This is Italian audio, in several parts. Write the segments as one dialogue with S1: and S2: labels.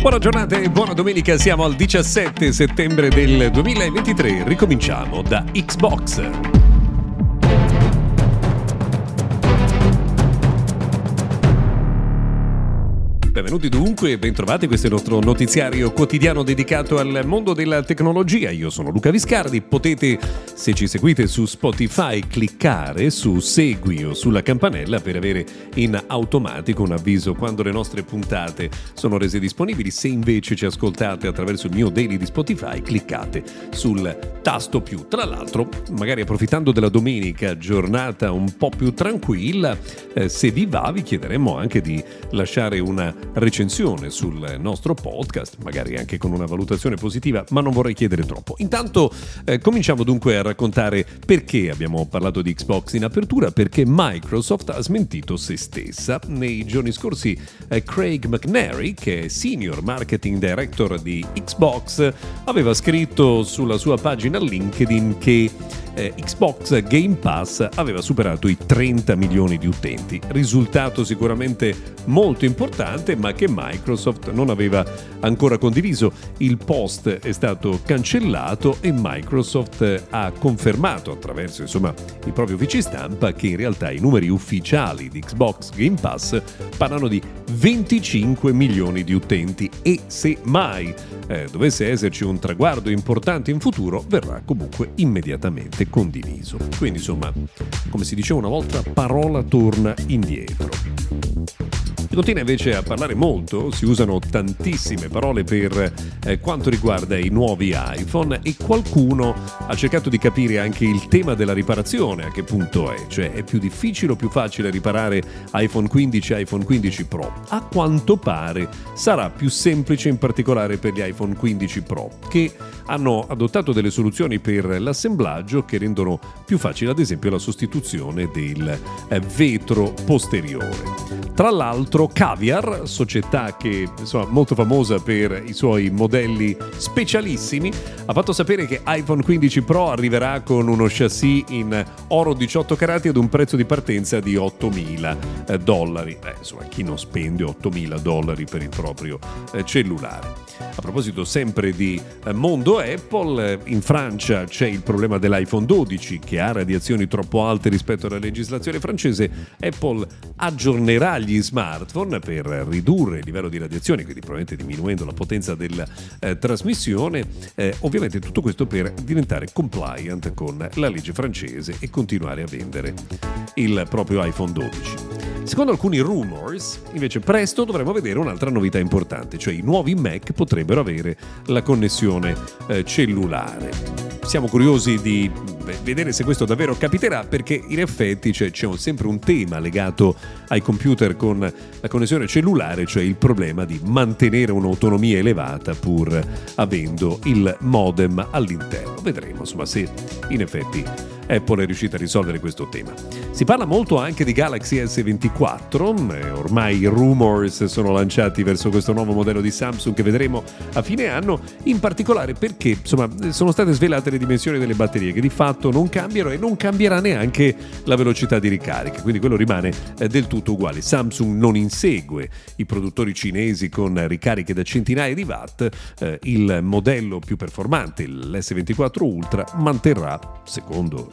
S1: Buona giornata e buona domenica, siamo al 17 settembre del 2023, ricominciamo da Xbox. Benvenuti dunque e bentrovati, questo è il nostro notiziario quotidiano dedicato al mondo della tecnologia. Io sono Luca Viscardi, potete, se ci seguite su Spotify, cliccare su segui o sulla campanella per avere in automatico un avviso quando le nostre puntate sono rese disponibili. Se invece ci ascoltate attraverso il mio daily di Spotify, cliccate sul tasto più. Tra l'altro, magari approfittando della domenica, giornata un po' più tranquilla, eh, se vi va vi chiederemmo anche di lasciare una recensione sul nostro podcast, magari anche con una valutazione positiva, ma non vorrei chiedere troppo. Intanto eh, cominciamo dunque a raccontare perché abbiamo parlato di Xbox in apertura, perché Microsoft ha smentito se stessa. Nei giorni scorsi eh, Craig McNary, che è Senior Marketing Director di Xbox, aveva scritto sulla sua pagina LinkedIn che eh, Xbox Game Pass aveva superato i 30 milioni di utenti, risultato sicuramente molto importante ma che Microsoft non aveva ancora condiviso. Il post è stato cancellato e Microsoft ha confermato attraverso insomma, i propri uffici stampa che in realtà i numeri ufficiali di Xbox Game Pass parlano di 25 milioni di utenti e se mai eh, dovesse esserci un traguardo importante in futuro verrà comunque immediatamente condiviso. Quindi insomma, come si diceva una volta, parola torna indietro. Si continua invece a parlare molto, si usano tantissime parole per eh, quanto riguarda i nuovi iPhone e qualcuno ha cercato di capire anche il tema della riparazione, a che punto è, cioè è più difficile o più facile riparare iPhone 15 e iPhone 15 Pro. A quanto pare sarà più semplice in particolare per gli iPhone 15 Pro, che hanno adottato delle soluzioni per l'assemblaggio che rendono più facile ad esempio la sostituzione del eh, vetro posteriore. Tra l'altro Caviar, società che insomma molto famosa per i suoi modelli specialissimi, ha fatto sapere che iPhone 15 Pro arriverà con uno chassis in oro 18 carati ad un prezzo di partenza di 8.000 eh, dollari. Beh, insomma, chi non spende 8.000 dollari per il proprio eh, cellulare? A proposito sempre di eh, mondo Apple, in Francia c'è il problema dell'iPhone 12 che ha radiazioni troppo alte rispetto alla legislazione francese. Apple aggiornerà gli smartphone per ridurre il livello di radiazioni, quindi probabilmente diminuendo la potenza della eh, trasmissione. Eh, ovviamente tutto questo per diventare compliant con la legge francese e continuare a vendere il proprio iPhone 12. Secondo alcuni rumors, invece, presto dovremo vedere un'altra novità importante, cioè i nuovi Mac potrebbero avere la connessione eh, cellulare. Siamo curiosi di vedere se questo davvero capiterà perché in effetti c'è, c'è sempre un tema legato ai computer con la connessione cellulare, cioè il problema di mantenere un'autonomia elevata pur avendo il modem all'interno. Vedremo insomma se in effetti Apple è riuscita a risolvere questo tema. Si parla molto anche di Galaxy S24, eh, ormai i rumors sono lanciati verso questo nuovo modello di Samsung che vedremo a fine anno, in particolare perché insomma, sono state svelate le dimensioni delle batterie che di fatto non cambiano e non cambierà neanche la velocità di ricarica, quindi quello rimane eh, del tutto uguale. Samsung non insegue i produttori cinesi con ricariche da centinaia di watt, eh, il modello più performante, l'S24 Ultra, manterrà, secondo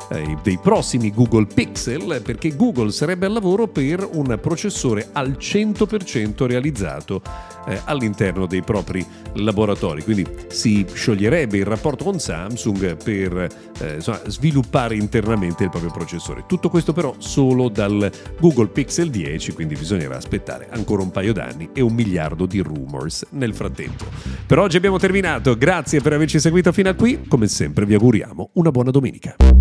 S1: eh, dei prossimi Google Pixel perché Google sarebbe al lavoro per un processore al 100% realizzato eh, all'interno dei propri laboratori. Quindi si scioglierebbe il rapporto con Samsung per eh, insomma, sviluppare internamente il proprio processore. Tutto questo però solo dal Google Pixel 10, quindi bisognerà aspettare ancora un paio d'anni e un miliardo di rumors nel frattempo. Per oggi abbiamo terminato, grazie per averci seguito fino a qui, come sempre vi auguriamo una buona domenica.